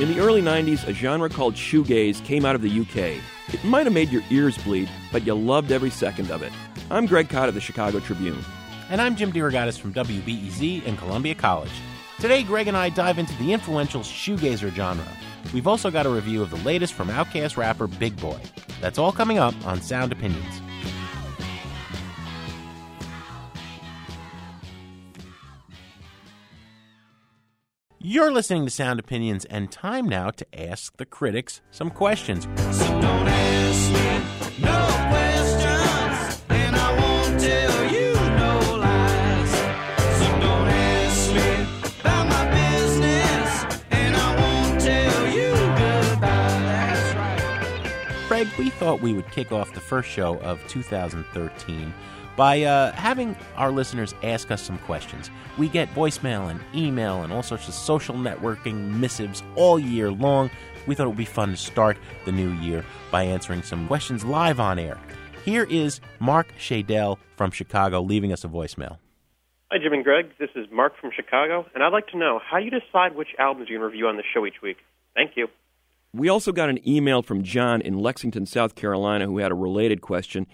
In the early 90s, a genre called shoegaze came out of the UK. It might have made your ears bleed, but you loved every second of it. I'm Greg Kot of the Chicago Tribune. And I'm Jim DeRogatis from WBEZ and Columbia College. Today, Greg and I dive into the influential shoegazer genre. We've also got a review of the latest from Outkast rapper Big Boi. That's all coming up on Sound Opinions. You're listening to Sound Opinions, and time now to ask the critics some questions. So don't ask me no questions, and I won't tell you no lies. So don't ask me about my business, and I won't tell you goodbye. Right. Craig, we thought we would kick off the first show of 2013 by uh, having our listeners ask us some questions. We get voicemail and email and all sorts of social networking missives all year long. We thought it would be fun to start the new year by answering some questions live on air. Here is Mark Shadell from Chicago leaving us a voicemail. Hi, Jim and Greg. This is Mark from Chicago, and I'd like to know how you decide which albums you're going to review on the show each week. Thank you. We also got an email from John in Lexington, South Carolina, who had a related question.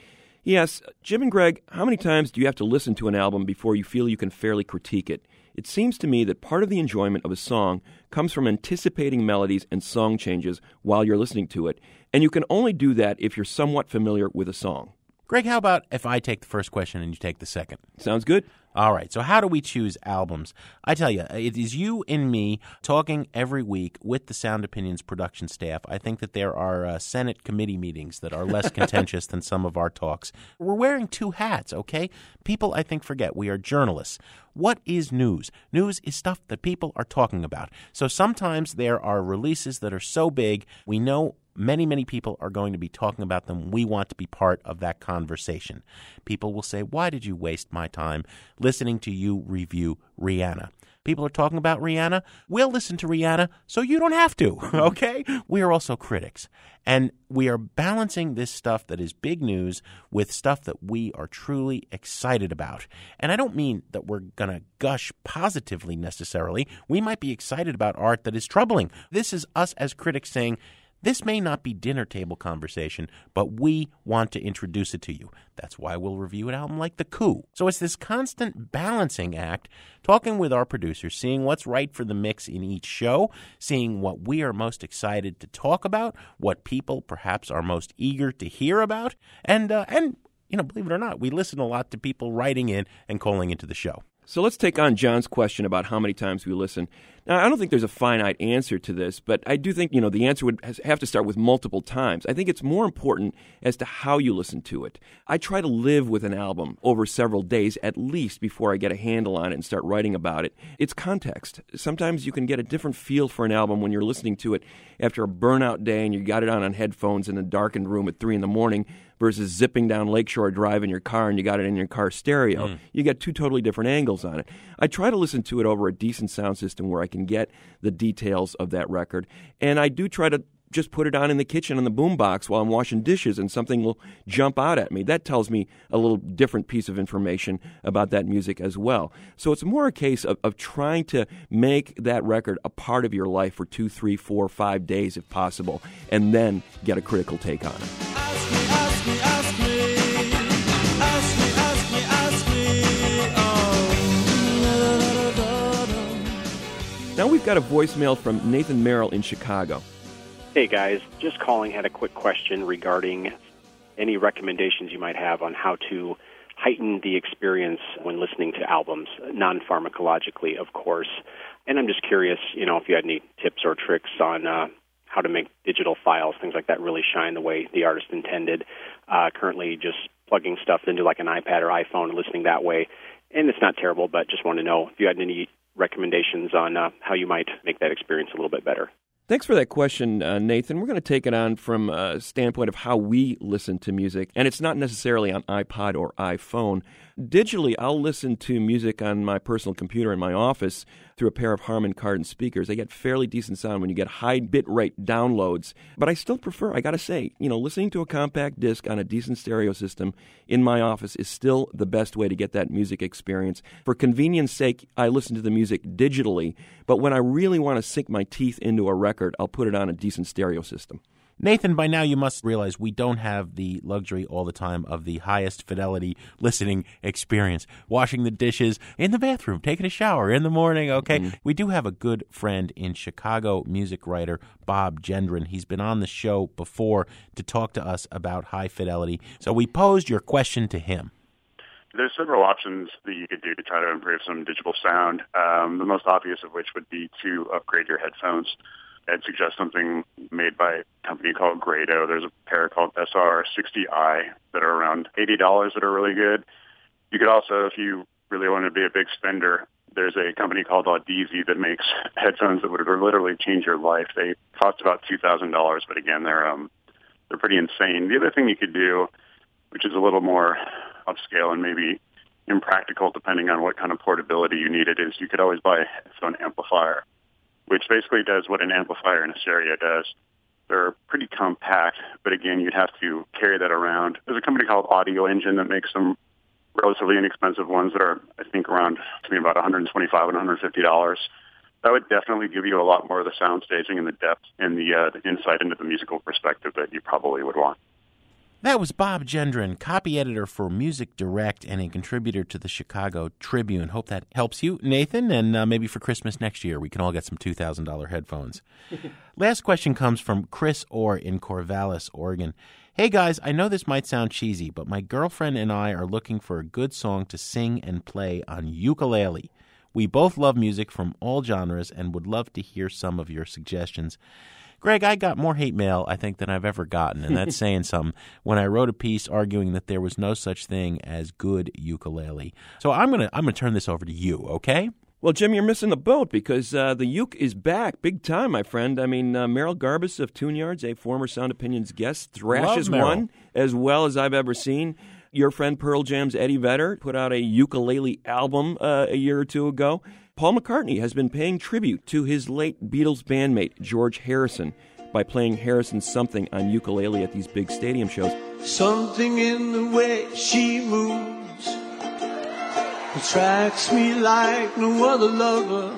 Asks, Jim and Greg, how many times do you have to listen to an album before you feel you can fairly critique it? It seems to me that part of the enjoyment of a song comes from anticipating melodies and song changes while you're listening to it, and you can only do that if you're somewhat familiar with a song. Greg, how about if I take the first question and you take the second? Sounds good? All right. So, how do we choose albums? I tell you, it is you and me talking every week with the Sound Opinions production staff. I think that there are uh, Senate committee meetings that are less contentious than some of our talks. We're wearing two hats, okay? People, I think, forget we are journalists. What is news? News is stuff that people are talking about. So, sometimes there are releases that are so big, we know many, many people are going to be talking about them. We want to be part of that conversation. People will say, Why did you waste my time listening to you review Rihanna? People are talking about Rihanna. We'll listen to Rihanna so you don't have to, okay? We are also critics. And we are balancing this stuff that is big news with stuff that we are truly excited about. And I don't mean that we're going to gush positively necessarily. We might be excited about art that is troubling. This is us as critics saying, this may not be dinner table conversation, but we want to introduce it to you. That's why we'll review an album like The Coup. So it's this constant balancing act, talking with our producers, seeing what's right for the mix in each show, seeing what we are most excited to talk about, what people perhaps are most eager to hear about, and uh, and you know, believe it or not, we listen a lot to people writing in and calling into the show. So let's take on John's question about how many times we listen. Now, I don't think there's a finite answer to this, but I do think, you know, the answer would have to start with multiple times. I think it's more important as to how you listen to it. I try to live with an album over several days at least before I get a handle on it and start writing about it. It's context. Sometimes you can get a different feel for an album when you're listening to it after a burnout day and you got it on on headphones in a darkened room at 3 in the morning versus zipping down Lakeshore Drive in your car and you got it in your car stereo. Mm. You get two totally different angles on it. I try to listen to it over a decent sound system where I can get the details of that record. And I do try to just put it on in the kitchen on the boombox while I'm washing dishes and something will jump out at me. That tells me a little different piece of information about that music as well. So it's more a case of, of trying to make that record a part of your life for two, three, four, five days if possible, and then get a critical take on it. Now we've got a voicemail from Nathan Merrill in Chicago. Hey guys, just calling had a quick question regarding any recommendations you might have on how to heighten the experience when listening to albums, non pharmacologically, of course. And I'm just curious, you know, if you had any tips or tricks on uh, how to make digital files, things like that, really shine the way the artist intended. Uh, currently, just plugging stuff into like an iPad or iPhone and listening that way. And it's not terrible, but just want to know if you had any recommendations on uh, how you might make that experience a little bit better. Thanks for that question, uh, Nathan. We're going to take it on from a standpoint of how we listen to music, and it's not necessarily on iPod or iPhone. Digitally, I'll listen to music on my personal computer in my office through a pair of Harman Kardon speakers. They get fairly decent sound when you get high bit rate downloads, but I still prefer, I got to say, you know, listening to a compact disc on a decent stereo system in my office is still the best way to get that music experience. For convenience sake, I listen to the music digitally, but when I really want to sink my teeth into a record, I'll put it on a decent stereo system. Nathan, by now you must realize we don't have the luxury all the time of the highest fidelity listening experience. Washing the dishes in the bathroom, taking a shower in the morning, okay? We do have a good friend in Chicago, music writer Bob Gendron. He's been on the show before to talk to us about high fidelity. So we posed your question to him. There's several options that you could do to try to improve some digital sound. Um, the most obvious of which would be to upgrade your headphones. I'd suggest something made by a company called Grado. There's a pair called SR60i that are around $80 that are really good. You could also, if you really want to be a big spender, there's a company called Audeze that makes headphones that would literally change your life. They cost about $2,000, but again, they're um, they're pretty insane. The other thing you could do, which is a little more upscale and maybe impractical depending on what kind of portability you needed, is you could always buy a headphone amplifier which basically does what an amplifier in a stereo does. They're pretty compact, but again, you'd have to carry that around. There's a company called Audioengine that makes some relatively inexpensive ones that are, I think, around to me about 125 and 150 dollars. That would definitely give you a lot more of the sound staging and the depth and the, uh, the insight into the musical perspective that you probably would want. That was Bob Gendron, copy editor for Music Direct and a contributor to the Chicago Tribune. Hope that helps you, Nathan, and uh, maybe for Christmas next year we can all get some $2,000 headphones. Last question comes from Chris Orr in Corvallis, Oregon. Hey guys, I know this might sound cheesy, but my girlfriend and I are looking for a good song to sing and play on ukulele. We both love music from all genres and would love to hear some of your suggestions. Greg, I got more hate mail, I think, than I've ever gotten, and that's saying something. When I wrote a piece arguing that there was no such thing as good ukulele, so I'm gonna I'm gonna turn this over to you, okay? Well, Jim, you're missing the boat because uh, the uke is back big time, my friend. I mean, uh, Merrill Garbus of Tune Yards, a former Sound Opinions guest, thrashes one as well as I've ever seen. Your friend Pearl Jam's Eddie Vedder put out a ukulele album uh, a year or two ago. Paul McCartney has been paying tribute to his late Beatles bandmate, George Harrison, by playing Harrison's Something on ukulele at these big stadium shows. Something in the way she moves attracts me like no other lover.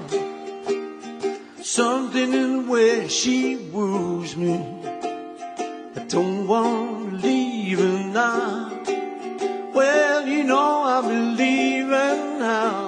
Something in the way she woos me. I don't want to leave her now. Well, you know I'll be leaving now.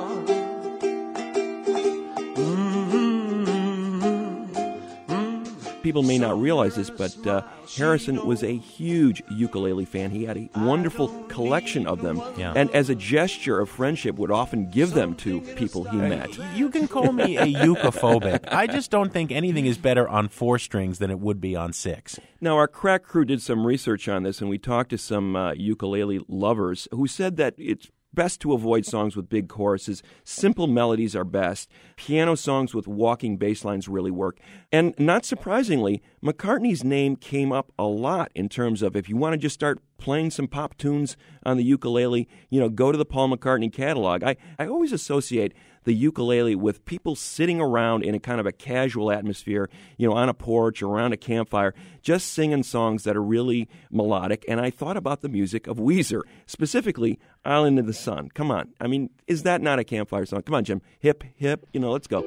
People may not realize this, but uh, Harrison was a huge ukulele fan. He had a wonderful collection of them, Yeah. and as a gesture of friendship, would often give them to people he met. You can call me a ukophobic. I just don't think anything is better on four strings than it would be on six. Now, our crack crew did some research on this, and we talked to some uh, ukulele lovers who said that it's best to avoid songs with big choruses. Simple melodies are best. Piano songs with walking bass lines really work. And not surprisingly, McCartney's name came up a lot in terms of if you want to just start playing some pop tunes on the ukulele, you know, go to the Paul McCartney catalog. I, I always associate the ukulele with people sitting around in a kind of a casual atmosphere, you know, on a porch or around a campfire, just singing songs that are really melodic. And I thought about the music of Weezer, specifically Island in the Sun. Come on. I mean, is that not a campfire song? Come on, Jim. Hip, hip, you know, let's go.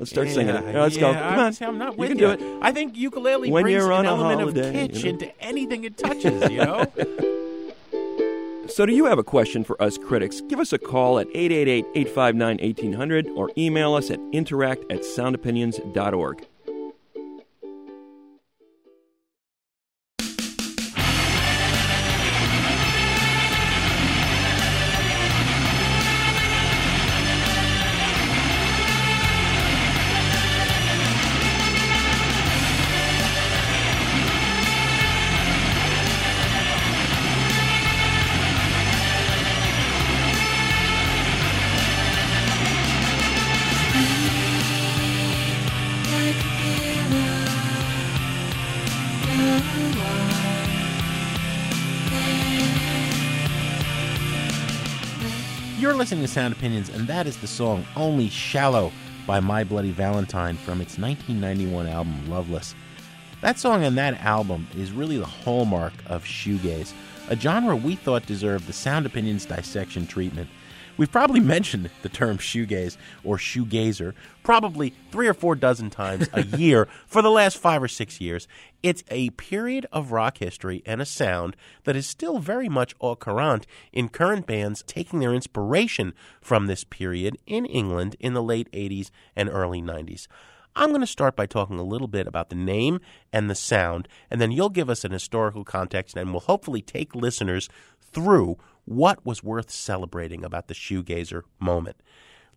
Let's start singing it. Yeah, Yeah, let's go. yeah, Come on. I'm not with you can you. do it. I think ukulele When brings an a element holiday, of kitsch you know. into anything it touches, you know? So, do you have a question for us critics? Give us a call at 888 859 1800 or email us at interact at soundopinions.org. Sound Opinions, and that is the song Only Shallow by My Bloody Valentine from its 1991 album Loveless. That song and that album is really the hallmark of shoegaze, a genre we thought deserved the Sound Opinions dissection treatment. We've probably mentioned the term shoegaze or shoegazer probably three or four dozen times a year for the last five or six years. It's a period of rock history and a sound that is still very much au courant in current bands taking their inspiration from this period in England in the late 80s and early 90s. I'm going to start by talking a little bit about the name and the sound, and then you'll give us an historical context and we'll hopefully take listeners through what was worth celebrating about the shoegazer moment.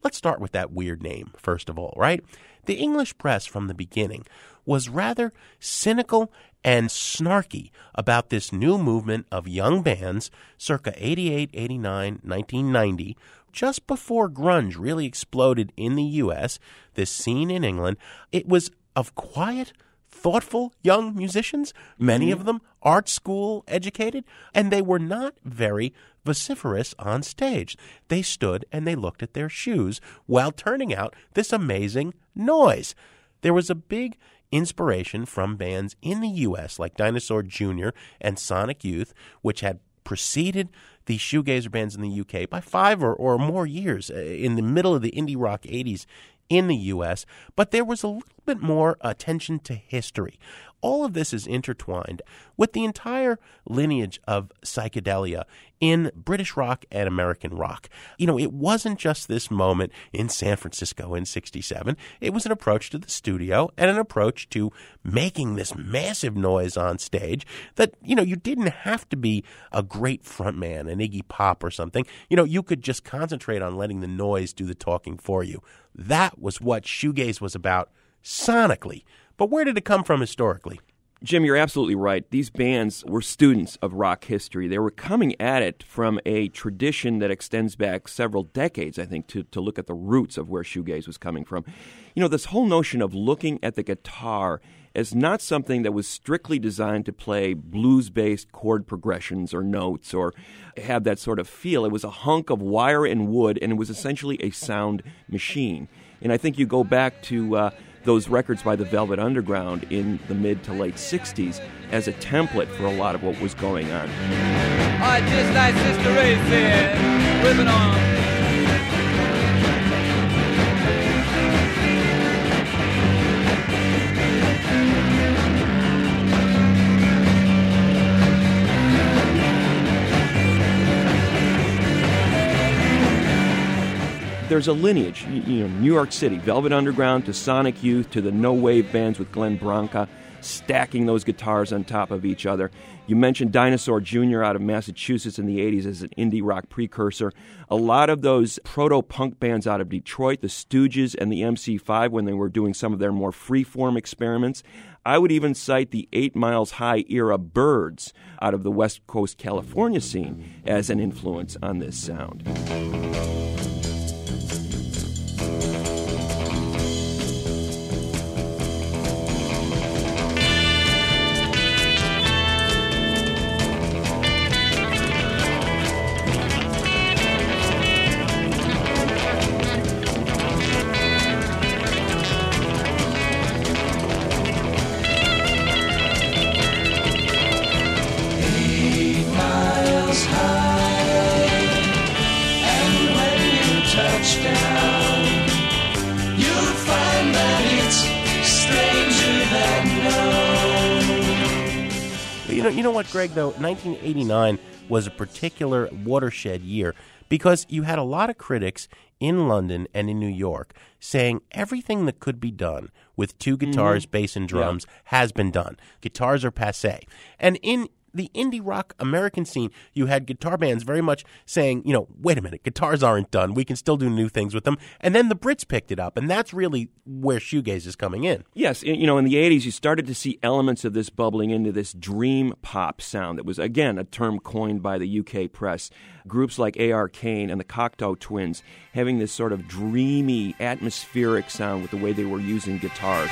Let's start with that weird name, first of all, right? The English press from the beginning was rather cynical and snarky about this new movement of young bands circa 88, 89, 1990, just before grunge really exploded in the US, this scene in England. It was of quiet, thoughtful young musicians, many mm-hmm. of them art school educated, and they were not very vociferous on stage. They stood and they looked at their shoes while turning out this amazing noise. There was a big inspiration from bands in the US like Dinosaur Jr. and Sonic Youth, which had preceded the shoegazer bands in the UK by five or, or more years uh, in the middle of the indie rock 80s in the US, but there was a little bit more attention to history. All of this is intertwined with the entire lineage of psychedelia in British rock and American rock. You know, it wasn't just this moment in San Francisco in 67. It was an approach to the studio and an approach to making this massive noise on stage that, you know, you didn't have to be a great frontman, an Iggy Pop or something. You know, you could just concentrate on letting the noise do the talking for you. That was what shoegaze was about sonically. But where did it come from historically? Jim, you're absolutely right. These bands were students of rock history. They were coming at it from a tradition that extends back several decades, I think, to, to look at the roots of where shoegaze was coming from. You know, this whole notion of looking at the guitar as not something that was strictly designed to play blues based chord progressions or notes or have that sort of feel. It was a hunk of wire and wood, and it was essentially a sound machine. And I think you go back to. Uh, those records by the Velvet Underground in the mid to late 60s as a template for a lot of what was going on. There's a lineage, you know, New York City, Velvet Underground to Sonic Youth to the no wave bands with Glenn Branca, stacking those guitars on top of each other. You mentioned Dinosaur Jr. out of Massachusetts in the 80s as an indie rock precursor. A lot of those proto punk bands out of Detroit, the Stooges and the MC5, when they were doing some of their more free-form experiments. I would even cite the Eight Miles High era Byrds out of the West Coast California scene as an influence on this sound. You know, you know what, Greg? Though 1989 was a particular watershed year because you had a lot of critics in London and in New York saying everything that could be done with two mm-hmm. guitars, bass, and drums has been done. Guitars are passe, and in the indie rock American scene, you had guitar bands very much saying, you know, wait a minute, guitars aren't done. We can still do new things with them. And then the Brits picked it up, and that's really where shoegaze is coming in. Yes, you know, in the 80s, you started to see elements of this bubbling into this dream pop sound that was, again, a term coined by the UK press. Groups like A.R. Kane and the Cocteau Twins having this sort of dreamy, atmospheric sound with the way they were using guitars.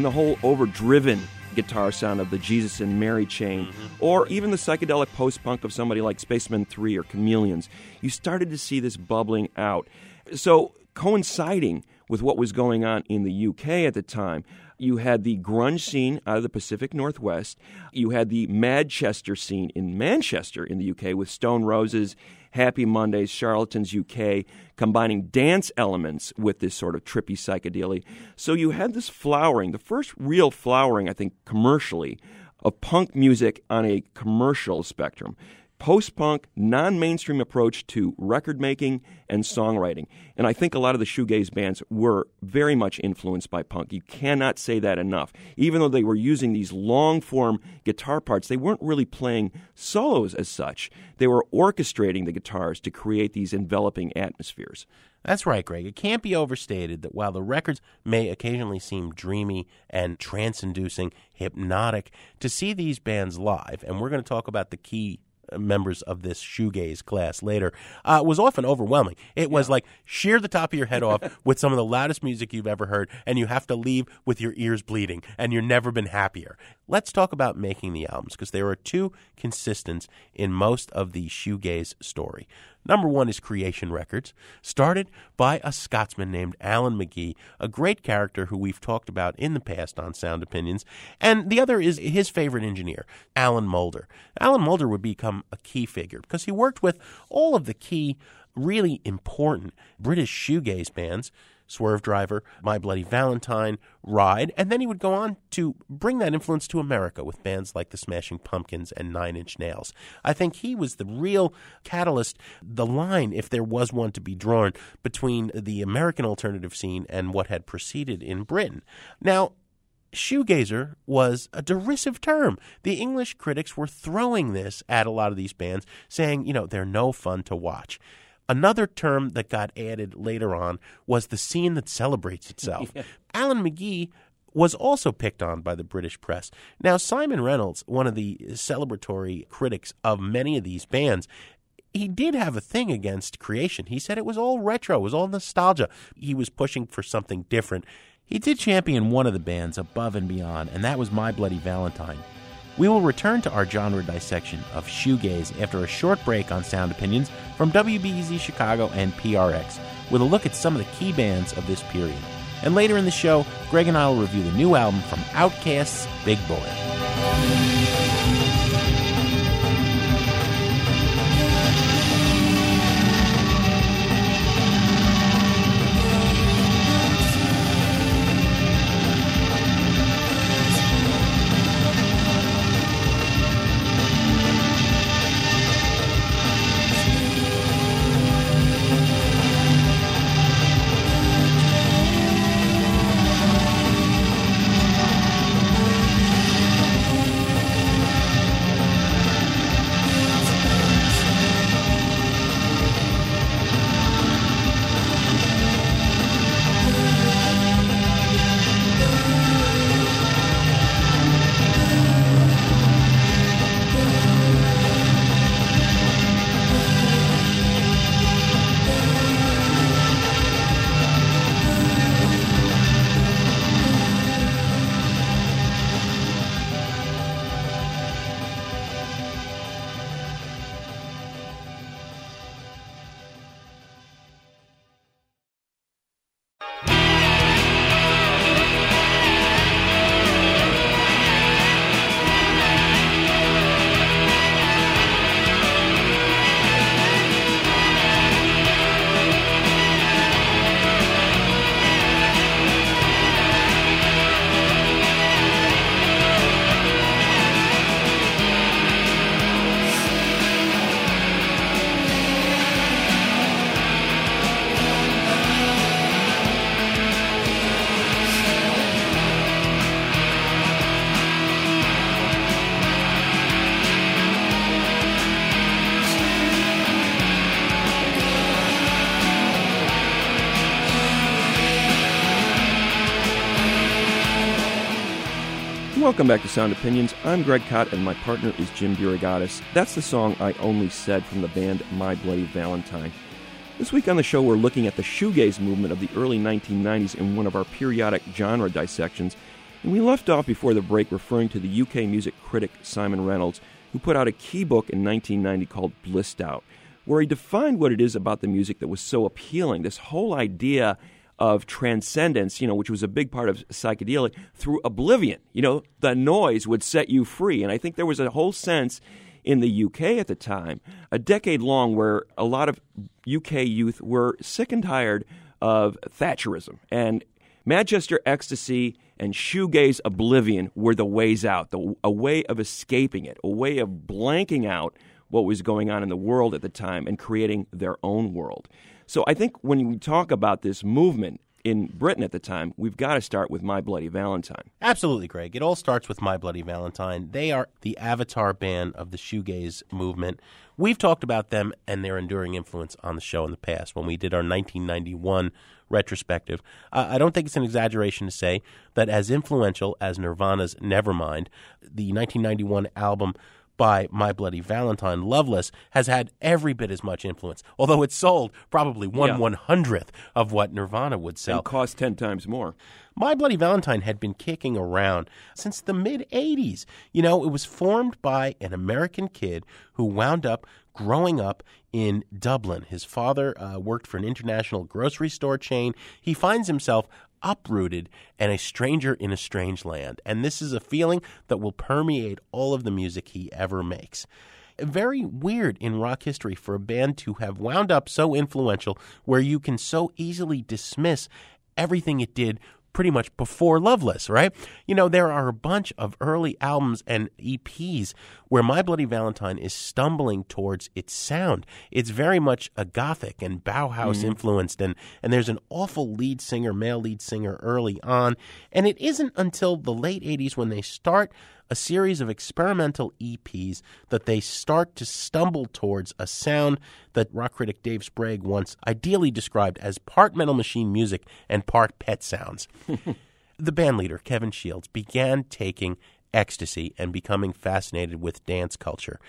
And the whole overdriven guitar sound of the Jesus and Mary chain, mm-hmm. or even the psychedelic post punk of somebody like Spacemen 3 or Chameleons. You started to see this bubbling out. So, coinciding with what was going on in the UK at the time, you had the grunge scene out of the Pacific Northwest. You had the Manchester scene in Manchester in the UK with Stone Roses, Happy Mondays, Charlatans UK, combining dance elements with this sort of trippy psychedelia. So you had this flowering, the first real flowering, I think, commercially, of punk music on a commercial spectrum post punk, non mainstream approach to record making and songwriting. And I think a lot of the shoegaze bands were very much influenced by punk. You cannot say that enough. Even though they were using these long form guitar parts, they weren't really playing solos as such. They were orchestrating the guitars to create these enveloping atmospheres. That's right, Greg. It can't be overstated that while the records may occasionally seem dreamy and trance inducing, hypnotic, to see these bands live, and we're going to talk about the key members of this shoegaze class later, uh, was often overwhelming. It was like shear the top of your head off with some of the loudest music you've ever heard, and you have to leave with your ears bleeding, and you've never been happier. Let's talk about making the albums because there are two consistents in most of the shoegaze story. Number one is Creation Records, started by a Scotsman named Alan McGee, a great character who we've talked about in the past on Sound Opinions. And the other is his favorite engineer, Alan Moulder. Alan Moulder would become a key figure because he worked with all of the key, really important British shoegaze bands. Swervedriver, My Bloody Valentine, Ride, and then he would go on to bring that influence to America with bands like the Smashing Pumpkins and Nine Inch Nails. I think he was the real catalyst, the line, if there was one to be drawn, between the American alternative scene and what had proceeded in Britain. Now, shoegazer was a derisive term. The English critics were throwing this at a lot of these bands, saying, you know, they're no fun to watch. Another term that got added later on was the scene that celebrates itself. Alan McGee was also picked on by the British press. Now, Simon Reynolds, one of the celebratory critics of many of these bands, he did have a thing against creation. He said it was all retro, it was all nostalgia. He was pushing for something different. He did champion one of the bands above and beyond, and that was My Bloody Valentine. We will return to our genre dissection of shoegaze after a short break on Sound Opinions from WBEZ Chicago and PRX, with a look at some of the key bands of this period. And later in the show, Greg and I will review the new album from Outkast's Big Boi. Welcome back to Sound Opinions. I'm Greg Kot, and my partner is Jim DeRogatis. That's the song I Only Said from the band My Bloody Valentine. This week on the show, we're looking at the shoegaze movement of the early 1990s in one of our periodic genre dissections. And we left off before the break referring to the UK music critic Simon Reynolds, who put out a key book in 1990 called Blissed Out, where he defined what it is about the music that was so appealing. This whole idea of transcendence, you know, which was a big part of psychedelic, through oblivion. You know, the noise would set you free. And I think there was a whole sense in the UK at the time, a decade long, where a lot of UK youth were sick and tired of Thatcherism. And Manchester ecstasy and shoegaze oblivion were the ways out, the, a way of escaping it, a way of blanking out what was going on in the world at the time and creating their own world. So I think when we talk about this movement in Britain at the time, we've got to start with My Bloody Valentine. Absolutely, Greg. It all starts with My Bloody Valentine. They are the avatar band of the shoegaze movement. We've talked about them and their enduring influence on the show in the past when we did our 1991 retrospective. Uh, I don't think it's an exaggeration to say that as influential as Nirvana's Nevermind, the 1991 album by My Bloody Valentine, Loveless, has had every bit as much influence, although it sold probably one Yeah. one hundredth of what Nirvana would sell. And cost 10 times more. My Bloody Valentine had been kicking around since the mid 80s. You know, it was formed by an American kid who wound up growing up in Dublin. His father uh, worked for an international grocery store chain. He finds himself uprooted and a stranger in a strange land. And this is a feeling that will permeate all of the music he ever makes very weird in rock history for a band to have wound up so influential where you can so easily dismiss everything it did pretty much before Loveless, right? You know, there are a bunch of early albums and EPs where My Bloody Valentine is stumbling towards its sound. It's very much a gothic and Bauhaus mm. influenced and and there's an awful lead singer, male lead singer early on, and it isn't until the late 80s when they start a series of experimental EPs that they start to stumble towards a sound that rock critic Dave Sprague once ideally described as part metal machine music and part pet sounds. the band leader, Kevin Shields, began taking ecstasy and becoming fascinated with dance culture.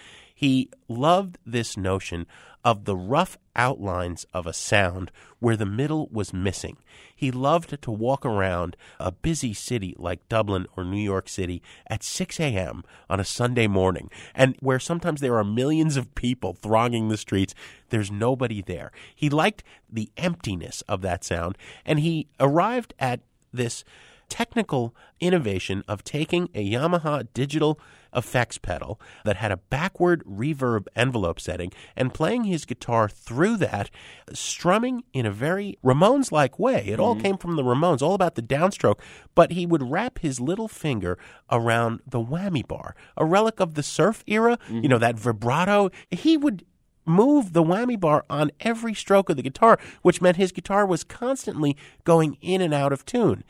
He loved this notion of the rough outlines of a sound where the middle was missing. He loved to walk around a busy city like Dublin or New York City at 6 a.m. on a Sunday morning, and where sometimes there are millions of people thronging the streets, there's nobody there. He liked the emptiness of that sound, and he arrived at this technical innovation of taking a Yamaha digital effects pedal that had a backward reverb envelope setting and playing his guitar through that, strumming in a very Ramones like way. It all mm-hmm. came from the Ramones, all about the downstroke, but he would wrap his little finger around the whammy bar, a relic of the surf era, you mm-hmm. know, that vibrato. He would move the whammy bar on every stroke of the guitar, which meant his guitar was constantly going in and out of tune.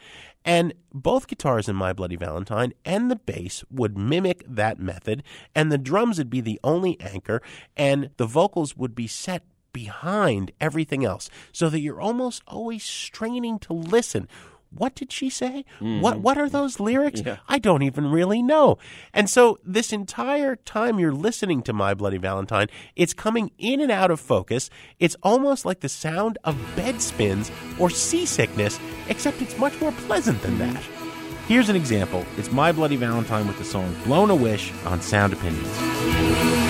And both guitars in My Bloody Valentine and the bass would mimic that method, and the drums would be the only anchor, and the vocals would be set behind everything else, so that you're almost always straining to listen. What did she say? What mm-hmm. what are those lyrics? I don't even really know. And so this entire time you're listening to My Bloody Valentine, it's coming in and out of focus. It's almost like the sound of bed spins or seasickness, except it's much more pleasant than mm-hmm. that. Here's an example. It's My Bloody Valentine with the song Blown a Wish on Sound Opinions.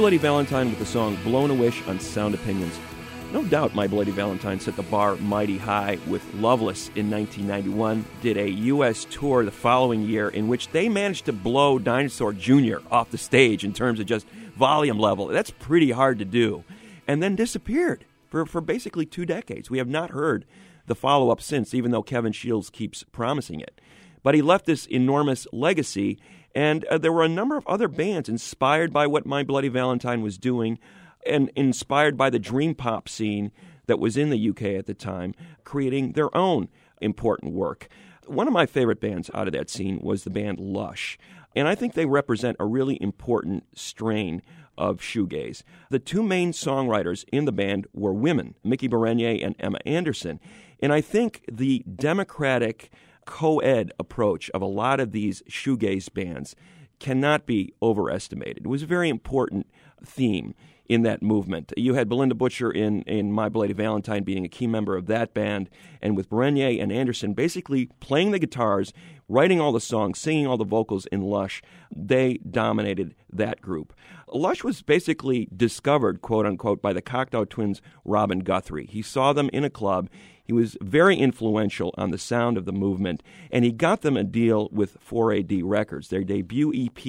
Bloody Valentine with the song Blown a Wish on Sound Opinions. No doubt My Bloody Valentine set the bar mighty high with Loveless in 1991, did a U.S. tour the following year in which they managed to blow Dinosaur Jr. off the stage in terms of just volume level. That's pretty hard to do. And then disappeared for, for basically two decades. We have not heard the follow up since, even though Kevin Shields keeps promising it. But he left this enormous legacy, and uh, there were a number of other bands inspired by what My Bloody Valentine was doing and inspired by the dream pop scene that was in the UK at the time, creating their own important work. One of my favorite bands out of that scene was the band Lush, and I think they represent a really important strain of shoegaze. The two main songwriters in the band were women, Miki Berenyi and Emma Anderson, and I think the democratic co-ed approach of a lot of these shoegaze bands cannot be overestimated. It was a very important theme in that movement. You had Bilinda Butcher in, in My Bloody Valentine being a key member of that band, and with Berenyi and Anderson basically playing the guitars, writing all the songs, singing all the vocals in Lush, they dominated that group. Lush was basically discovered, quote unquote, by the Cocteau twins Robin Guthrie. He saw them in a club. He was very influential on the sound of the movement, and he got them a deal with 4AD Records. Their debut EP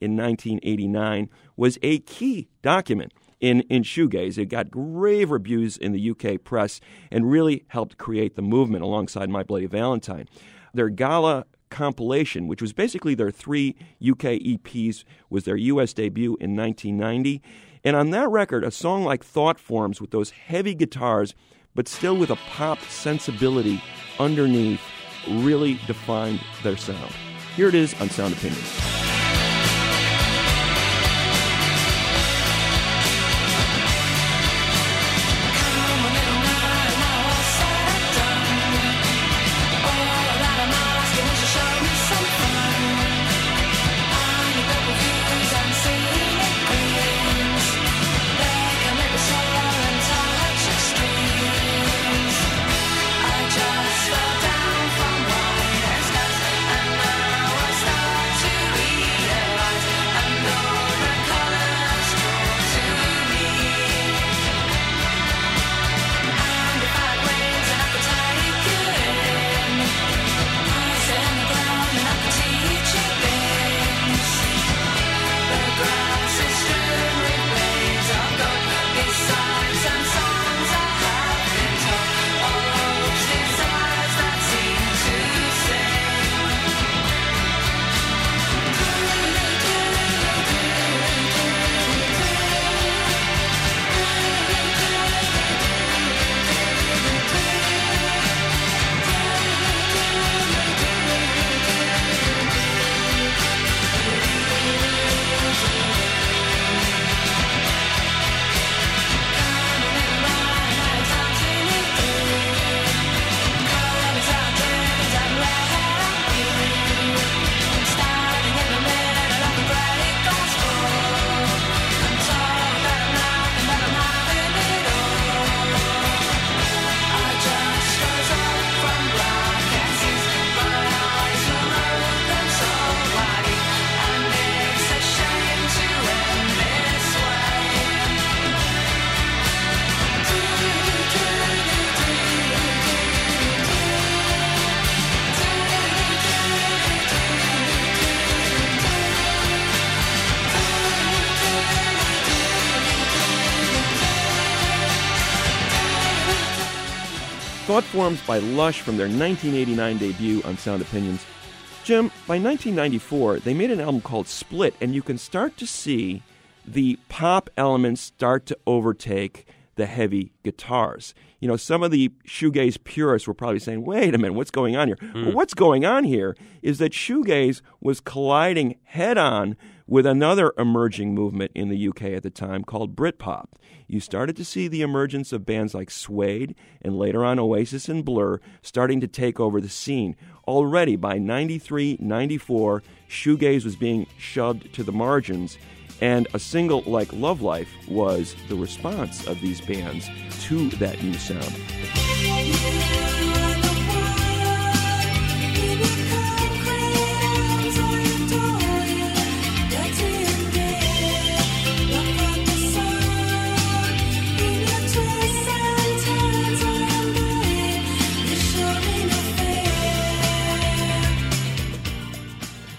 in 1989 was a key document in, in shoegaze. It got rave reviews in the UK press and really helped create the movement alongside My Bloody Valentine. Their gala compilation, which was basically their three UK EPs, was their US debut in 1990. And on that record, a song like Thought Forms with those heavy guitars, but still with a pop sensibility underneath, really defined their sound. Here it is on Sound Opinions. Thought Forms by Lush from their 1989 debut on Sound Opinions. Jim, by 1994, they made an album called Split, and you can start to see the pop elements start to overtake the heavy guitars. You know, some of the shoegaze purists were probably saying, wait a minute, what's going on here? Hmm. Well, what's going on here is that shoegaze was colliding head on with another emerging movement in the UK at the time called Britpop. You started to see the emergence of bands like Suede and later on Oasis and Blur starting to take over the scene. Already by 93, 94, shoegaze was being shoved to the margins. And a single like Love Life was the response of these bands to that new sound.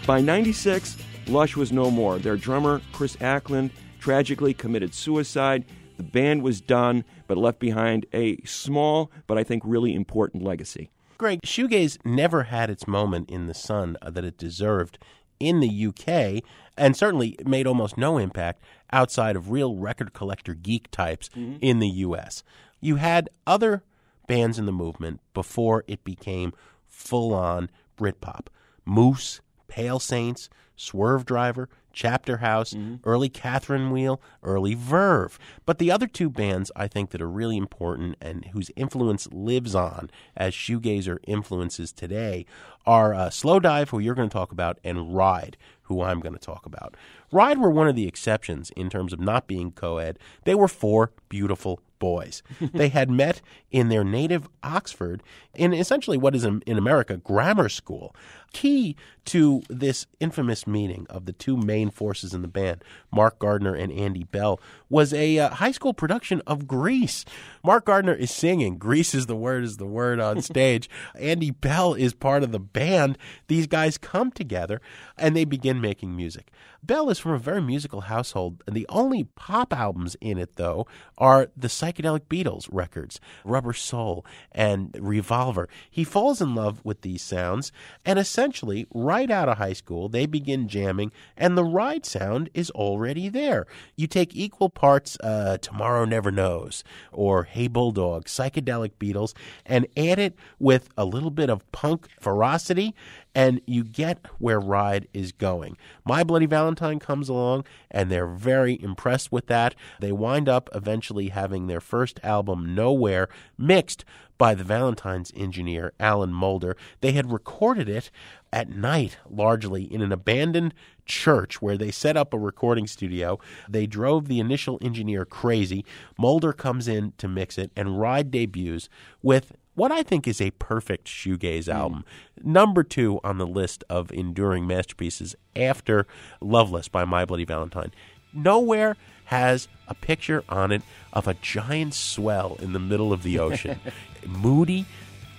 By 96, Lush was no more. Their drummer, Chris Acland, tragically committed suicide. The band was done, but left behind a small, but I think really important legacy. Greg, shoegaze never had its moment in the sun that it deserved in the UK, and certainly made almost no impact outside of real record collector geek types mm-hmm. in the US. You had other bands in the movement before it became full on Britpop. Moose, Pale Saints, Swervedriver, Chapter House, early Catherine Wheel, early Verve. But the other two bands I think that are really important and whose influence lives on as shoegazer influences today are uh, Slowdive, who you're going to talk about, and Ride, who I'm going to talk about. Ride were one of the exceptions in terms of not being co ed. They were four beautiful boys. they had met in their native Oxford in essentially what is in, in America grammar school. Key to this infamous meeting of the two main forces in the band, Mark Gardner and Andy Bell, was a uh, high school production of Grease. Mark Gardner is singing. Grease is the word is the word on stage. Andy Bell is part of the band. These guys come together and they begin making music. Bell is from a very musical household, and the only pop albums in it, though, are the psychedelic Beatles records, Rubber Soul and Revolver. He falls in love with these sounds, and essentially, right out of high school, they begin jamming, and the ride sound is already there. You take equal parts uh, Tomorrow Never Knows or Hey Bulldog, psychedelic Beatles, and add it with a little bit of punk ferocity and you get where Ride is going. My Bloody Valentine comes along, and they're very impressed with that. They wind up eventually having their first album, Nowhere, mixed by the Valentine's engineer, Alan Moulder. They had recorded it at night, largely in an abandoned church where they set up a recording studio. They drove the initial engineer crazy. Mulder comes in to mix it, and Ride debuts with what I think is a perfect shoegaze hmm. album. Number two on the list of enduring masterpieces after Loveless by My Bloody Valentine. Nowhere has a picture on it of a giant swell in the middle of the ocean. Moody,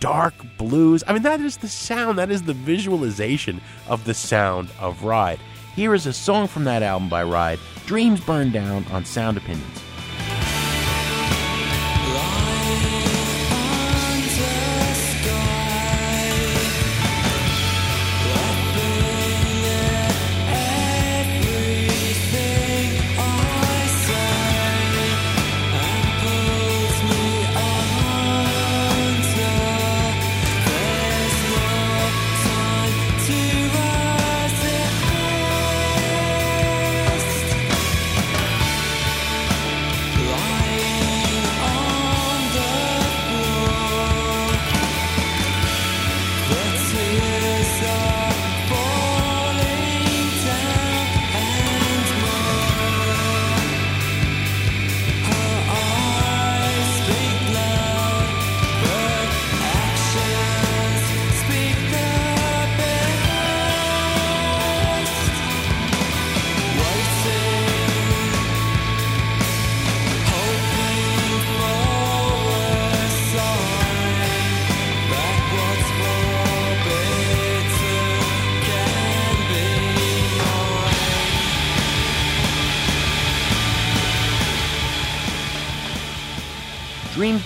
dark blues. I mean, that is the sound, that is the visualization of the sound of Ride. Here is a song from that album by Ride Dreams Burn Down on Sound Opinions.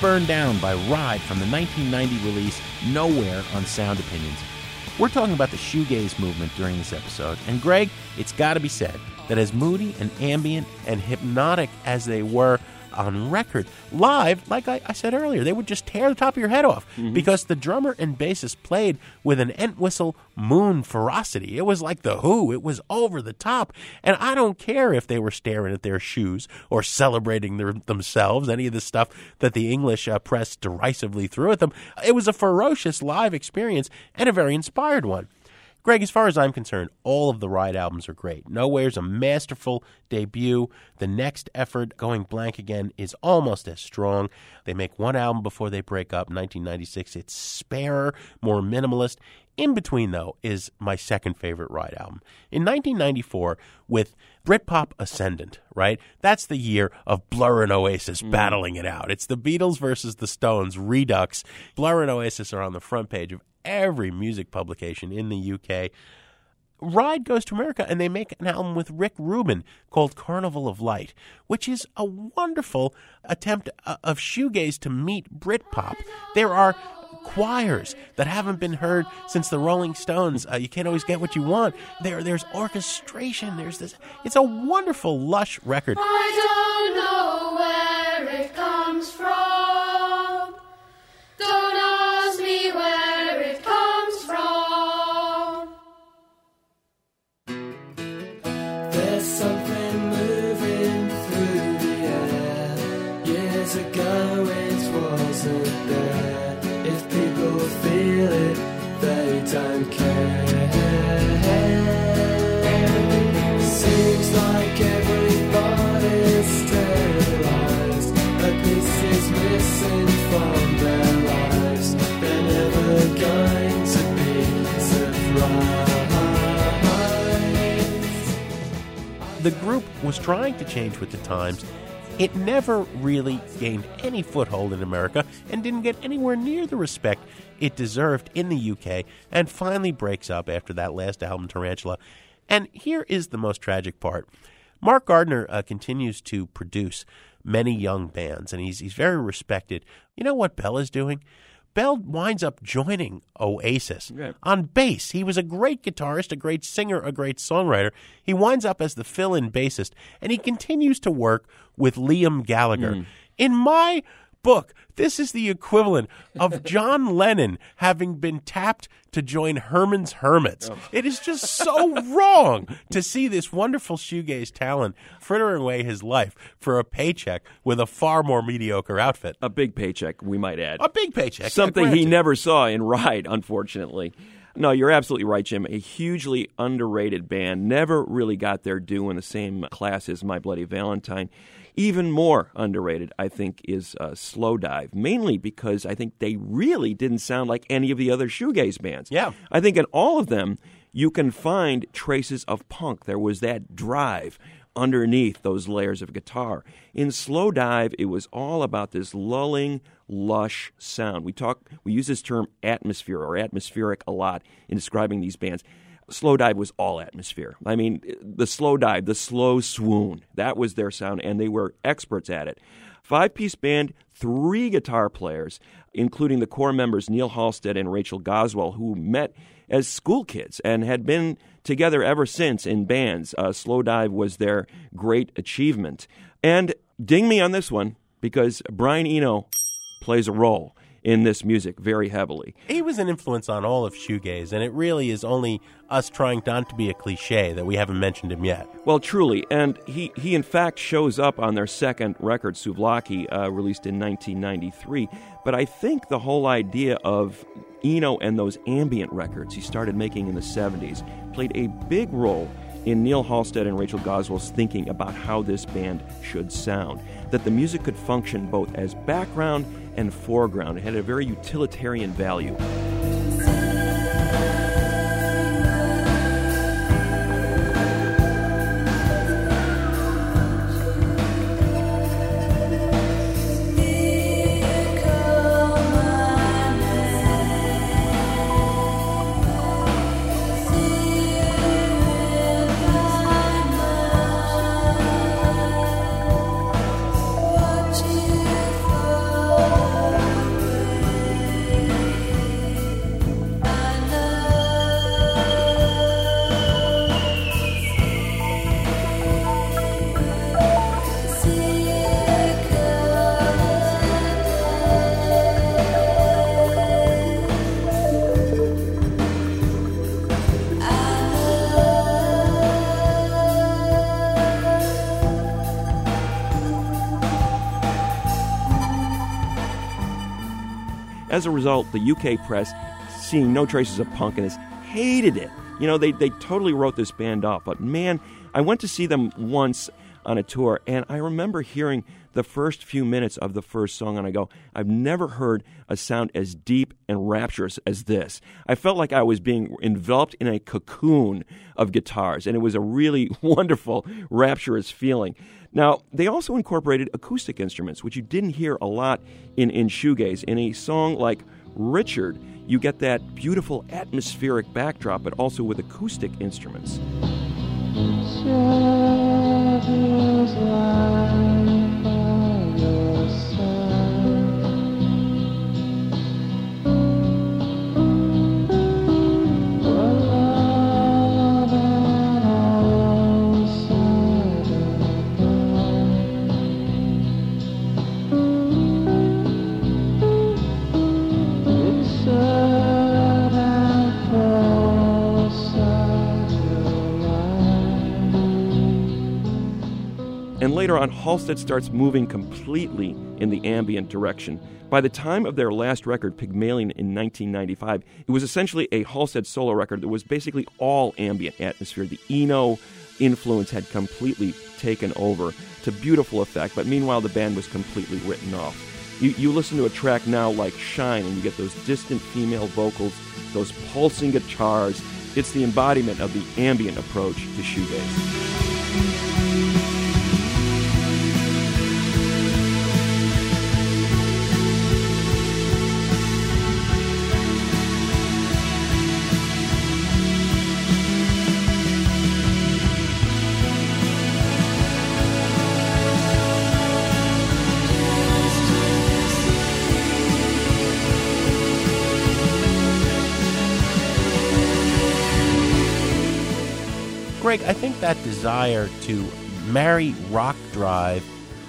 Dreams Burn Down by Ride from the 1990 release Nowhere on Sound Opinions. We're talking about the shoegaze movement during this episode, and Greg, it's got to be said that as moody and ambient and hypnotic as they were on record, live, like I, I said earlier, they would just tear the top of your head off because the drummer and bassist played with an Entwistle moon ferocity. It was like the Who. It was over the top, and I don't care if they were staring at their shoes or celebrating their, themselves. Any of the stuff that the English uh, press derisively threw at them. It was a ferocious live experience and a very inspired one. Greg, as far as I'm concerned, all of the Ride albums are great. Nowhere's a masterful debut. The next effort, Going Blank Again, is almost as strong. They make one album before they break up, 1996. It's sparer, more minimalist. In between, though, is my second favorite Ride album. In 1994, with Britpop Ascendant, right? That's the year of Blur and Oasis battling it out. It's the Beatles versus the Stones, Redux. Blur and Oasis are on the front page of every music publication in the UK. Ride goes to America and they make an album with Rick Rubin called Carnival of Light, which is a wonderful attempt uh, of shoegaze to meet Britpop. There are choirs that haven't been heard since the Rolling Stones. Uh, you can't always get what you want. There, there's orchestration. There's this. It's a wonderful, lush record. I don't know where it comes from. The group was trying to change with the times. It never really gained any foothold in America and didn't get anywhere near the respect it deserved in the UK and finally breaks up after that last album, Tarantula. And here is the most tragic part. Mark Gardner uh, continues to produce many young bands, and he's, he's very respected. You know what Bell is doing? Bell winds up joining Oasis on bass. He was a great guitarist, a great singer, a great songwriter. He winds up as the fill in bassist, and he continues to work with Liam Gallagher. Hmm. In my book, this is the equivalent of John Lennon having been tapped to join Herman's Hermits. Oh. It is just so wrong to see this wonderful shoegaze talent frittering away his life for a paycheck with a far more mediocre outfit. A big paycheck, we might add. A big paycheck. Something he never saw in Ride, unfortunately. No, you're absolutely right, Jim. A hugely underrated band. Never really got their due in the same class as My Bloody Valentine. Even more underrated, I think, is uh, Slowdive, mainly because I think they really didn't sound like any of the other shoegaze bands. Yeah. I think in all of them, you can find traces of punk. There was that drive underneath those layers of guitar. In Slowdive, it was all about this lulling, lush sound. We talk, we use this term atmosphere or atmospheric a lot in describing these bands. Slowdive was all atmosphere. I mean, the slow dive, the slow swoon, that was their sound, and they were experts at it. Five piece band, three guitar players, including the core members Neil Halstead and Rachel Goswell, who met as school kids and had been together ever since in bands. Uh, Slowdive was their great achievement. And ding me on this one because Brian Eno plays a role in this music very heavily. He was an influence on all of shoegaze, and it really is only us trying not to be a cliche that we haven't mentioned him yet. Well, truly, and he, he in fact shows up on their second record, Souvlaki, uh, released in 1993. But I think the whole idea of Eno and those ambient records he started making in the 70s played a big role in Neil Halstead and Rachel Goswell's thinking about how this band should sound. That the music could function both as background and foreground. It had a very utilitarian value. As a result, the UK press, seeing no traces of punk in this, hated it. You know, they, they totally wrote this band off. But man, I went to see them once on a tour, and I remember hearing the first few minutes of the first song, and I go, I've never heard a sound as deep and rapturous as this. I felt like I was being enveloped in a cocoon of guitars, and it was a really wonderful, rapturous feeling. Now, they also incorporated acoustic instruments, which you didn't hear a lot in, in shoegaze. In a song like Richard, you get that beautiful atmospheric backdrop, but also with acoustic instruments. Later on, Halstead starts moving completely in the ambient direction. By the time of their last record, Pygmalion, in 1995, it was essentially a Halstead solo record that was basically all ambient atmosphere. The Eno influence had completely taken over to beautiful effect, but meanwhile, the band was completely written off. You, you listen to a track now like Shine, and you get those distant female vocals, those pulsing guitars. It's the embodiment of the ambient approach to shoegaze. Desire to marry rock drive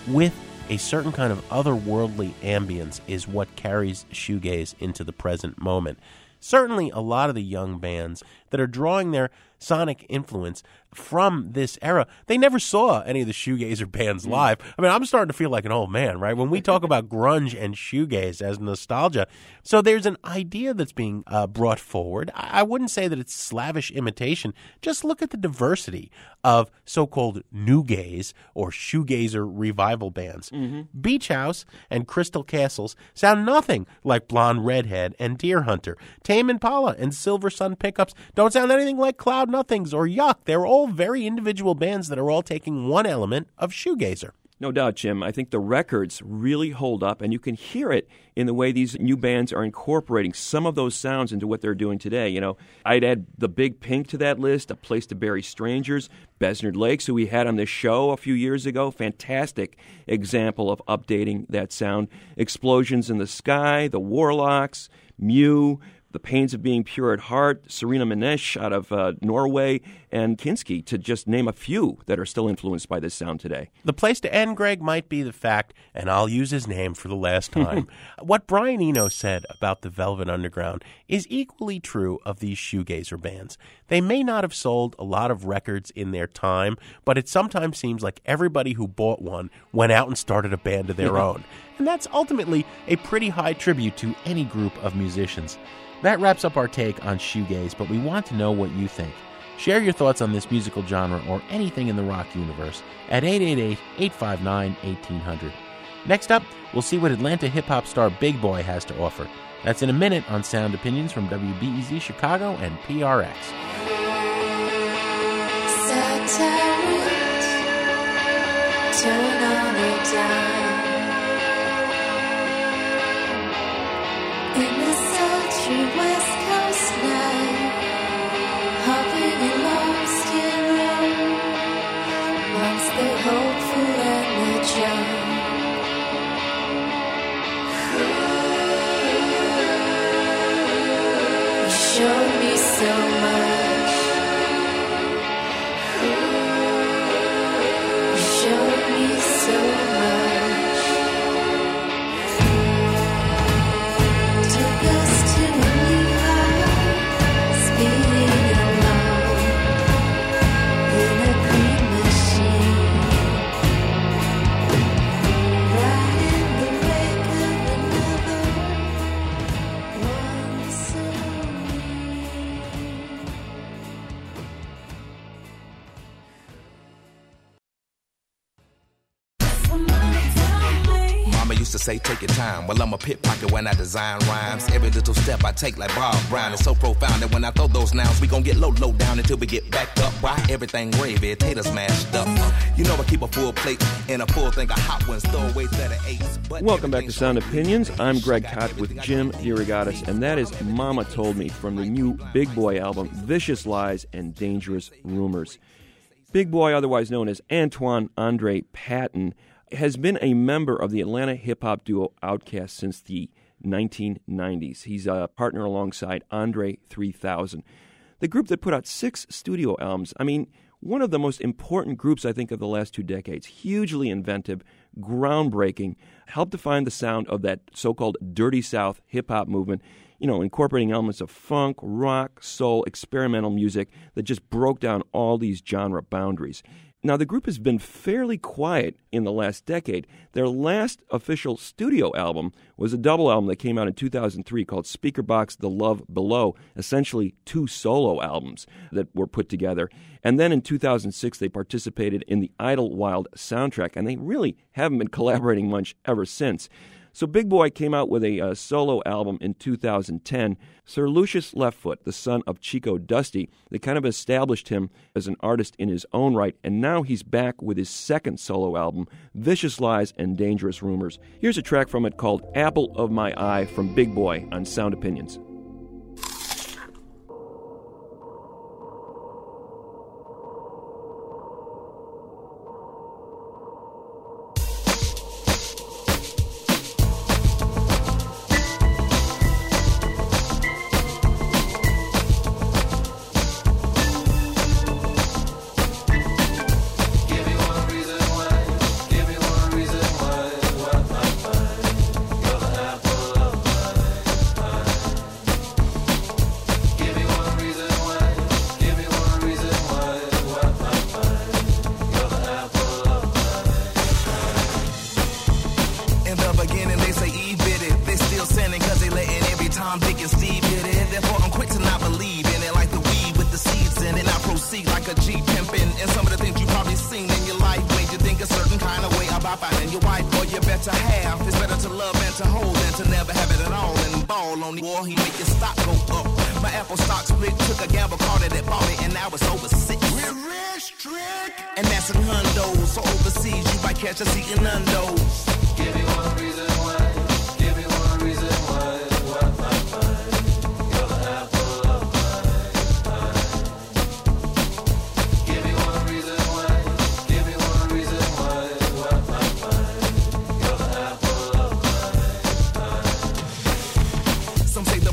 with a certain kind of otherworldly ambience is what carries shoegaze into the present moment. Certainly, a lot of the young bands that are drawing their sonic influence from this era, they never saw any of the shoegazer bands live. I mean, I'm starting to feel like an old man, right? When we talk about grunge and shoegaze as nostalgia, so there's an idea that's being uh, brought forward. I I wouldn't say that it's slavish imitation. Just look at the diversity of so-called new gaze or shoegazer revival bands. Beach House and Crystal Castles sound nothing like Blonde Redhead and Deerhunter. Tame Impala and Silversun Pickups don't sound anything like Cloud Nothings or Yuck. They're all very individual bands that are all taking one element of shoegazer. No doubt, Jim. I think the records really hold up, and you can hear it in the way these new bands are incorporating some of those sounds into what they're doing today. You know, I'd add the Big Pink to that list, A Place to Bury Strangers, Besnard Lakes, who we had on this show a few years ago. Fantastic example of updating that sound. Explosions in the Sky, The Warlocks, Mew, the Pains of Being Pure at Heart, Serena-Maneesh out of uh, Norway, and Kinski, to just name a few that are still influenced by this sound today. The place to end, Greg, might be the fact, and I'll use his name for the last time. what Brian Eno said about the Velvet Underground is equally true of these shoegazer bands. They may not have sold a lot of records in their time, but it sometimes seems like everybody who bought one went out and started a band of their own. And that's ultimately a pretty high tribute to any group of musicians. That wraps up our take on shoegaze, but we want to know what you think. Share your thoughts on this musical genre or anything in the rock universe at 888 859 1800. Next up, we'll see what Atlanta hip hop star Big Boi has to offer. That's in a minute on Sound Opinions from WBEZ Chicago and PRX. Turn on. Road, amongst hopeful and the time. Well, I'm a pit pocket when I design rhymes. Every little step I take, like Bob Brown, is so profound that when I throw those nouns, we gon' get low, low down until we get back up. Why everything gravy, taters mashed up. You know I keep a full plate and a full thing of hot ones, throw away that eights. But Welcome back to Sound Opinions. I'm Greg Kot with Jim DeRogatis, and that is Mama Told Me from the new Big Boi album, Vicious Lies and Dangerous Rumors. Big Boi, otherwise known as Antoine Andre Patton, has been a member of the Atlanta hip hop duo Outkast since the 1990s. He's a partner alongside Andre 3000, the group that put out six studio albums. I mean, one of the most important groups, I think, of the last two decades. Hugely inventive, groundbreaking, helped define the sound of that so called Dirty South hip hop movement, you know, incorporating elements of funk, rock, soul, experimental music that just broke down all these genre boundaries. Now, the group has been fairly quiet in the last decade. Their last official studio album was a double album that came out in 2003 called Speakerboxxx The Love Below, essentially two solo albums that were put together. And then in 2006, they participated in the Idlewild soundtrack, and they really haven't been collaborating much ever since. So Big Boi came out with a uh, solo album in 2010. Sir Lucious Left Foot, the son of Chico Dusty, they kind of established him as an artist in his own right, and now he's back with his second solo album, Vicious Lies and Dangerous Rumors. Here's a track from it called Apple of My Eye from Big Boi on Sound Opinions.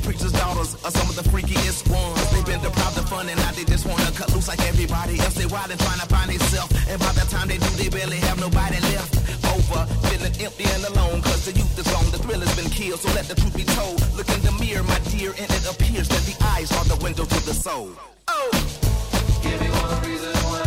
Preacher's daughters are some of the freakiest ones. They've been deprived of fun and now they just wanna cut loose like everybody else. They wild and trying to find themselves. And by the time they do, they barely have nobody left over. Feeling empty and alone, cause the youth is gone, the thrill has been killed. So let the truth be told. Look in the mirror, my dear, and it appears that the eyes are the window to the soul. Oh! Give me one reason why.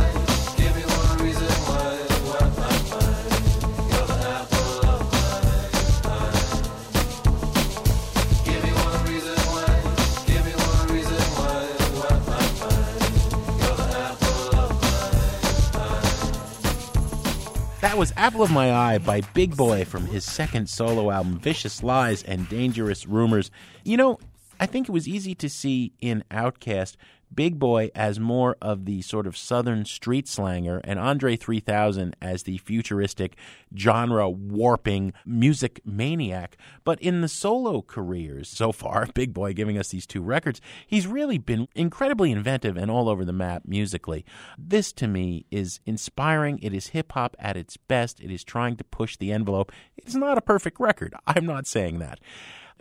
That was Apple of My Eye by Big Boi from his second solo album, Vicious Lies and Dangerous Rumors. You know, I think it was easy to see in Outkast Big Boi as more of the sort of southern street slanger and Andre 3000 as the futuristic genre warping music maniac. But in the solo careers so far, Big Boi giving us these two records, he's really been incredibly inventive and all over the map musically. This to me is inspiring. It is hip hop at its best. It is trying to push the envelope. It's not a perfect record. I'm not saying that.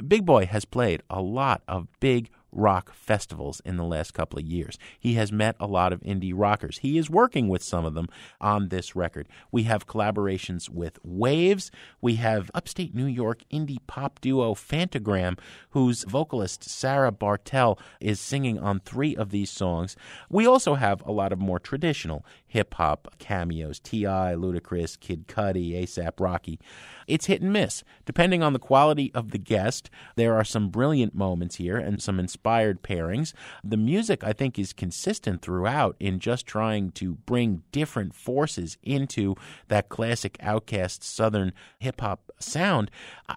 Big Boi has played a lot of big rock festivals in the last couple of years. He has met a lot of indie rockers. He is working with some of them on this record. We have collaborations with Wavves. We have upstate New York indie pop duo Phantogram, whose vocalist Sarah Barthel is singing on three of these songs. We also have a lot of more traditional hip hop cameos T.I., Ludacris, Kid Cudi, ASAP Rocky. It's hit and miss. Depending on the quality of the guest, there are some brilliant moments here and some inspired pairings. The music, I think, is consistent throughout in just trying to bring different forces into that classic Outkast Southern hip hop sound.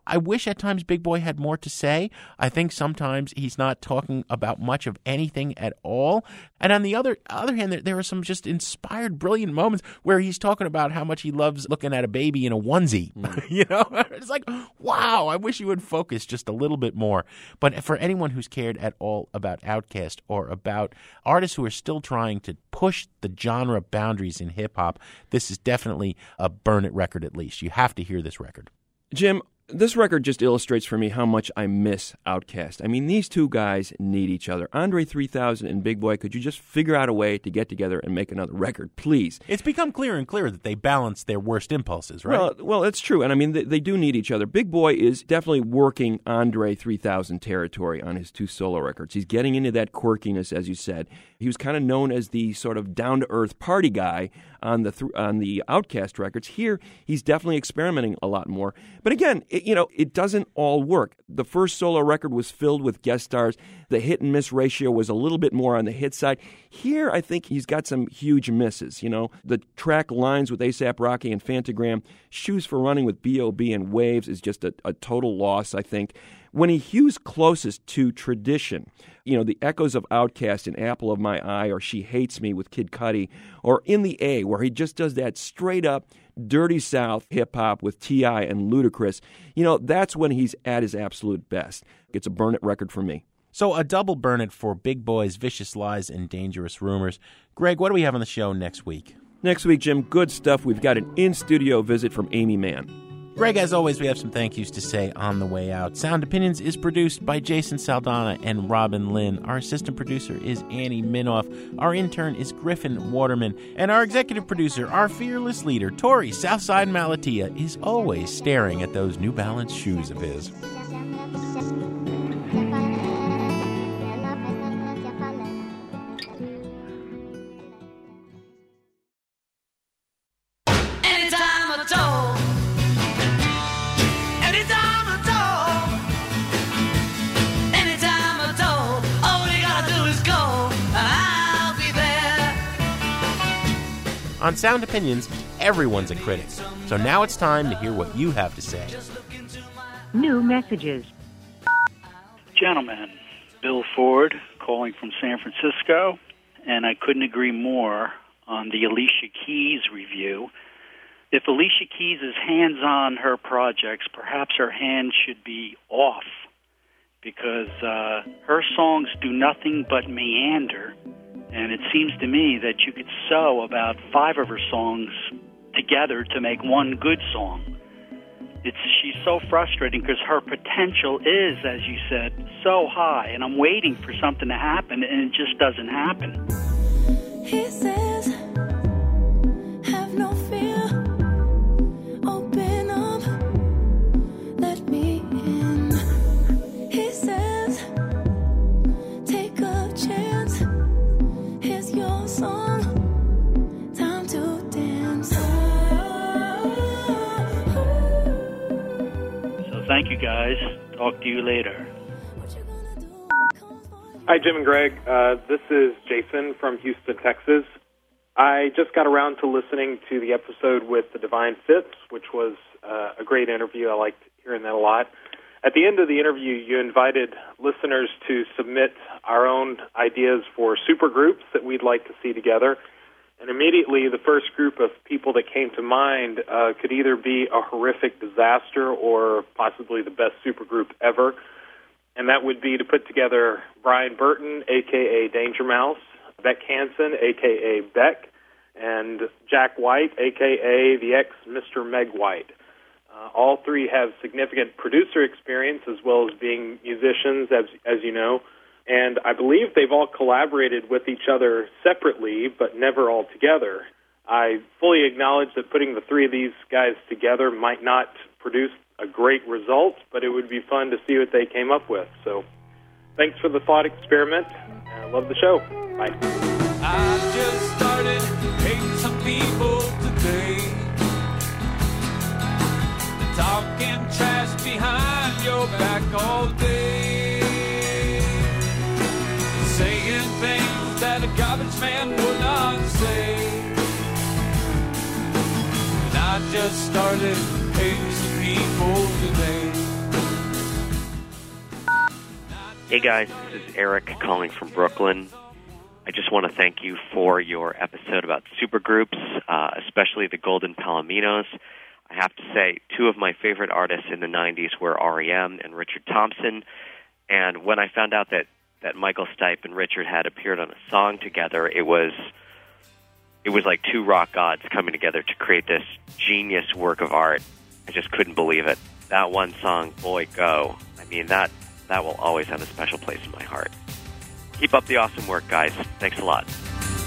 I- wish at times Big Boi had more to say. I think sometimes he's not talking about much of anything at all. And on the other other hand, there, there are some just inspired, brilliant moments where he's talking about how much he loves looking at a baby in a onesie. Mm. you know, it's like, wow, I wish you would focus just a little bit more. But for anyone who's cared at all about Outkast or about artists who are still trying to push the genre boundaries in hip hop, this is definitely a burn it record at least. You have to hear this record. Jim, this record just illustrates for me how much I miss Outkast. I mean, these two guys need each other. Andre 3000 and Big Boi, could you just figure out a way to get together and make another record, please? It's become clearer and clearer that they balance their worst impulses, right? Well, well, it's true, and I mean they, they do need each other. Big Boi is definitely working Andre 3000 territory on his two solo records. He's getting into that quirkiness, as you said. He was kind of known as the sort of down to earth party guy on the th- on the Outkast records. Here, he's definitely experimenting a lot more. But again, it, you know, it doesn't all work. The first solo record was filled with guest stars. The hit and miss ratio was a little bit more on the hit side. Here, I think he's got some huge misses. You know, the track lines with ASAP Rocky and Phantogram, Shoes for Running with B.O.B. and Wavves is just a, a total loss, I think. When he hews closest to tradition, you know, the echoes of Outkast in Apple of My Eye or She Hates Me with Kid Cudi, or In the A, where he just does that straight up dirty South hip hop with T.I. and Ludacris, you know, that's when he's at his absolute best. It's a burn it record for me. So a double burn it for Big Boi's Vicious Lies and Dangerous Rumors. Greg, what do we have on the show next week? Next week, Jim, good stuff. We've got an in studio visit from Aimee Mann. Greg, as always, we have some thank yous to say on the way out. Sound Opinions is produced by Jason Saldanha and Robin Linn. Our assistant producer is Annie Minoff. Our intern is Griffin Waterman. And our executive producer, our fearless leader, Torey Southside Malatia, is always staring at those New Balance shoes of his. On Sound Opinions, everyone's a critic. So now it's time to hear what you have to say. New messages. Gentlemen, Bill Ford calling from San Francisco, and I couldn't agree more on the Alicia Keys review. If Alicia Keys is hands on her projects, perhaps her hand should be off because uh, her songs do nothing but meander. And it seems to me that you could sew about five of her songs together to make one good song. It's she's so frustrating because her potential is, as you said, so high, and I'm waiting for something to happen, and it just doesn't happen. He says, thank you guys. Talk to you later. Hi, Jim and Greg. Uh, this is Jason from Houston, Texas. I just got around to listening to the episode with the Divine Fits, which was uh, a great interview. I liked hearing that a lot. At the end of the interview, you invited listeners to submit our own ideas for supergroups that we'd like to see together. And immediately, the first group of people that came to mind uh, could either be a horrific disaster or possibly the best supergroup ever and that would be to put together Brian Burton, aka Danger Mouse, Beck Hansen, aka Beck, and Jack White, aka the ex Mr. Meg White. Uh, all three have significant producer experience as well as being musicians, as as you know, and I believe they've all collaborated with each other separately, but never all together. I fully acknowledge that putting the three of these guys together might not produce a great result, but it would be fun to see what they came up with. So, thanks for the thought experiment. I love the show. Bye. I just started hating some people today. Talking trash behind your back all day. Man not. And I just started hating people today. Hey guys, this is Eric calling from Brooklyn. I just want to thank you for your episode about supergroups, uh, especially the Golden Palominos. I have to say, two of my favorite artists in the 90s were REM and Richard Thompson. And when I found out that, that Michael Stipe and Richard had appeared on a song together, it was it was like two rock gods coming together to create this genius work of art. I just couldn't believe it. That one song, Boy Go. I mean, that that will always have a special place in my heart. Keep up the awesome work, guys. Thanks a lot.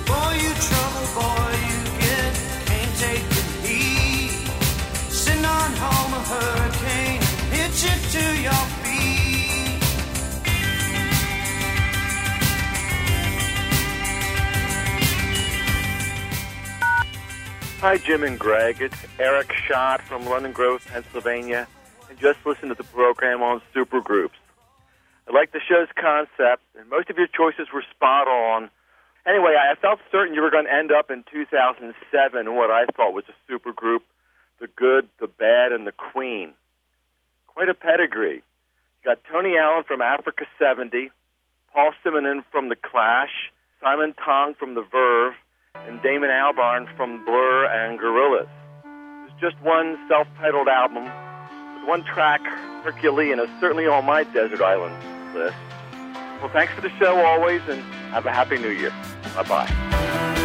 Boy, you trouble, boy, you get, can't take the heat. Sitting on home, a hurricane you to your Hi, Jim and Greg. It's Eric Schott from London Grove, Pennsylvania, and just listened to the program on supergroups. I like the show's concept, and most of your choices were spot on. Anyway, I felt certain you were going to end up in 2007 in what I thought was a supergroup, the good, the bad, and the queen. Quite a pedigree. You got Tony Allen from Africa 70, Paul Simonon from The Clash, Simon Tong from The Verve, and Damon Albarn from Blur and Gorillaz. It's just one self-titled album with one track, Herculean, is certainly on my desert island list. Well, thanks for the show always, and have a happy new year. Bye-bye.